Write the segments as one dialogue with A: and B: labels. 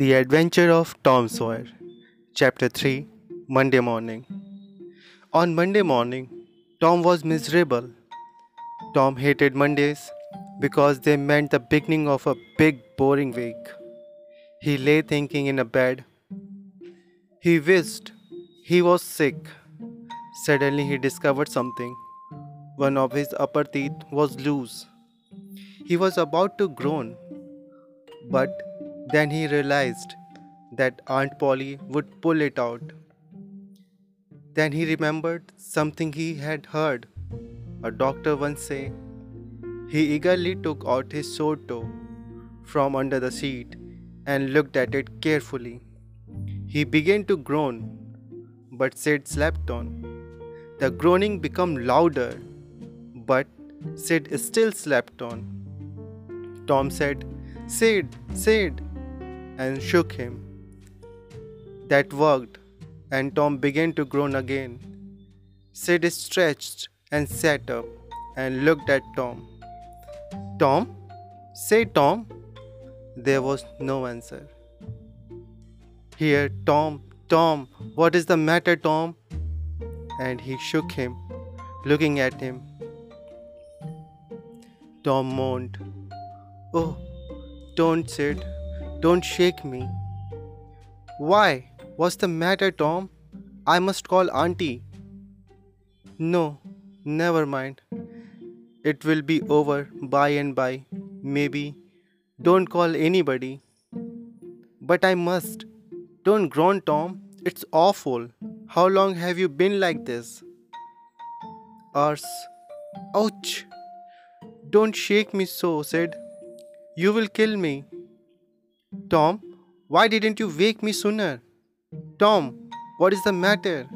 A: The Adventure of Tom Sawyer, Chapter 3 Monday Morning. On Monday morning, Tom was miserable. Tom hated Mondays because they meant the beginning of a big, boring week. He lay thinking in a bed. He wished he was sick. Suddenly, he discovered something. One of his upper teeth was loose. He was about to groan, but then he realized that Aunt Polly would pull it out. Then he remembered something he had heard a doctor once say. He eagerly took out his sore toe from under the seat and looked at it carefully. He began to groan, but Sid slept on. The groaning became louder, but Sid still slept on. Tom said, Sid, Sid, and shook him. That worked, and Tom began to groan again. Sid stretched and sat up and looked at Tom. Tom? Say, Tom. There was no answer. Here, Tom, Tom, what is the matter, Tom? And he shook him, looking at him. Tom moaned. Oh, don't, Sid. Don't shake me. Why? What's the matter, Tom? I must call Auntie. No, never mind. It will be over by and by. Maybe. Don't call anybody. But I must. Don't groan, Tom. It's awful. How long have you been like this? Ars. Ouch! Don't shake me so, Sid. You will kill me. Tom, why didn't you wake me sooner? Tom, what is the matter?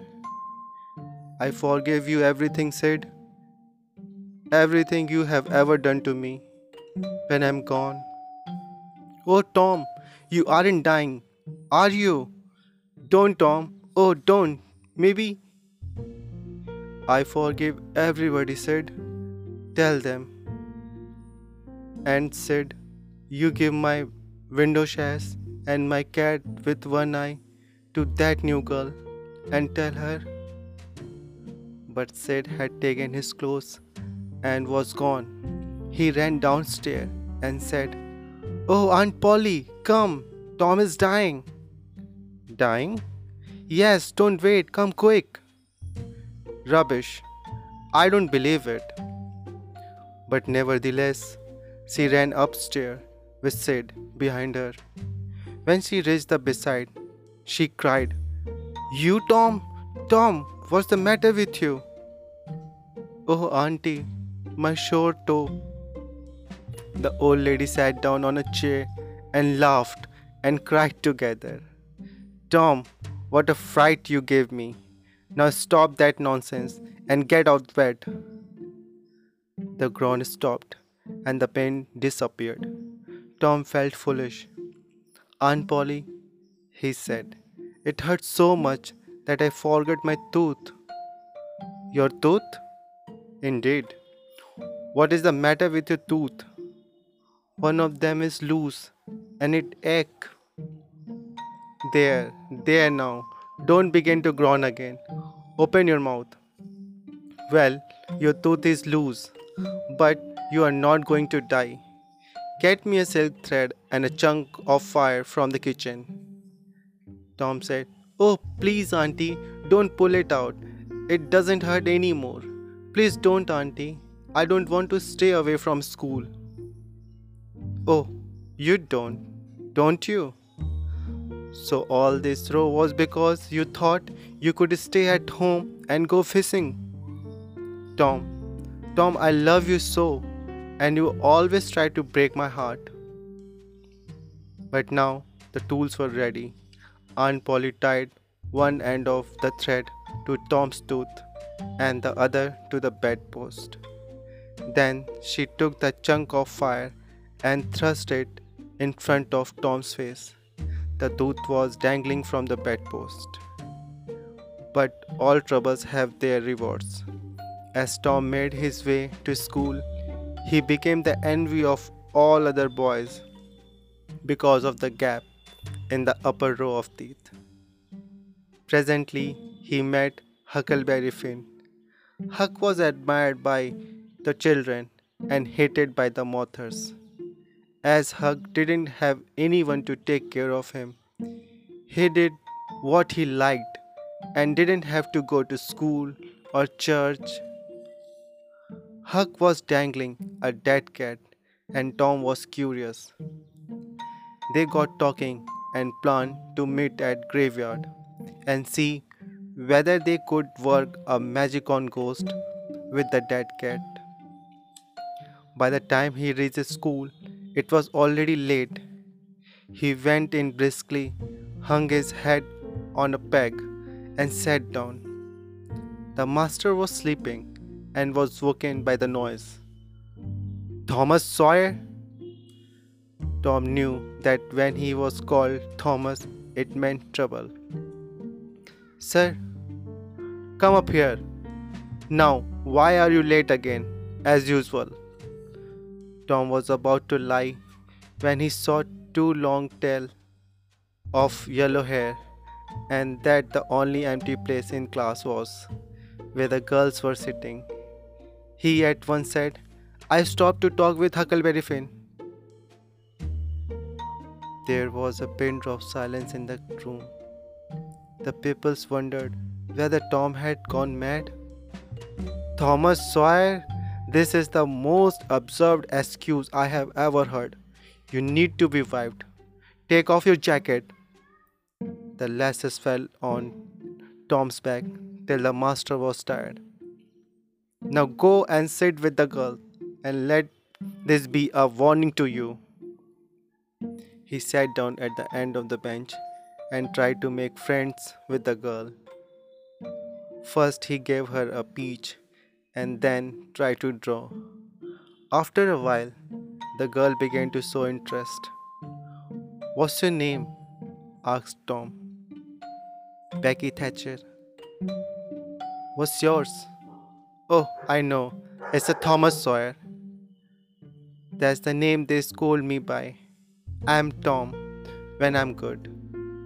A: I forgive you everything, Sid. Everything you have ever done to me when I'm gone. Oh, Tom, you aren't dying, are you? Don't, Tom. Oh, don't. Maybe. I forgive everybody, Sid. Tell them. And Sid, you give my window shares and my cat with one eye to that new girl and tell her. But Sid had taken his clothes and was gone. He ran downstairs and said, Oh, Aunt Polly, come, Tom is dying. Dying? Yes, don't wait, come quick. Rubbish. I don't believe it. But nevertheless, she ran upstairs with Sid behind her. When she reached the bedside, she cried, You, Tom? Tom, what's the matter with you? Oh, Auntie, my short toe. The old lady sat down on a chair and laughed and cried together. Tom, what a fright you gave me. Now stop that nonsense and get out of bed. The groan stopped and the pain disappeared. Tom felt foolish. Aunt Polly, he said, it hurt so much that I forgot my tooth. Your tooth? Indeed. What is the matter with your tooth? One of them is loose and it ache. There, there now. Don't begin to groan again. Open your mouth. Well, your tooth is loose, but you are not going to die. Get me a silk thread and a chunk of fire from the kitchen. Tom said, Oh, please, Auntie, don't pull it out. It doesn't hurt anymore. Please don't, Auntie. I don't want to stay away from school. Oh, you don't, don't you? So, all this row was because you thought you could stay at home and go fishing. Tom, Tom, I love you so and you always try to break my heart. But now the tools were ready. Aunt Polly tied one end of the thread to Tom's tooth and the other to the bedpost. Then she took the chunk of fire and thrust it in front of Tom's face. The tooth was dangling from the bedpost. But all troubles have their rewards. As Tom made his way to school, he became the envy of all other boys because of the gap in the upper row of teeth. Presently, he met Huckleberry Finn. Huck was admired by the children and hated by the mothers. As Huck didn't have anyone to take care of him, he did what he liked and didn't have to go to school or church. Huck was dangling a dead cat and Tom was curious. They got talking and planned to meet at graveyard and see whether they could work a magic on ghost with the dead cat. By the time he reached school, it was already late. He went in briskly, hung his head on a peg, and sat down. The master was sleeping and was woken by the noise. Thomas Sawyer? Tom knew that when he was called Thomas, it meant trouble. Sir, come up here. Now, why are you late again, as usual? Tom was about to lie when he saw two long tails of yellow hair, and that the only empty place in class was where the girls were sitting. He at once said, I stopped to talk with Huckleberry Finn. There was a pin drop silence in the room. The pupils wondered whether Tom had gone mad. Thomas Sawyer, this is the most absurd excuse I have ever heard. You need to be wiped. Take off your jacket. The lashes fell on Tom's back till the master was tired. Now go and sit with the girl and let this be a warning to you. He sat down at the end of the bench and tried to make friends with the girl. First, he gave her a peach and then tried to draw. After a while, the girl began to show interest. What's your name? asked Tom. Becky Thatcher. What's yours? Oh, I know. It's a Thomas Sawyer. That's the name they scold me by. I'm Tom when I'm good.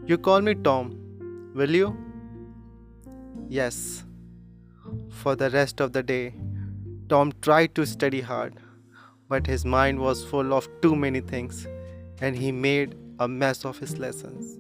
A: You call me Tom, will you? Yes. For the rest of the day, Tom tried to study hard, but his mind was full of too many things and he made a mess of his lessons.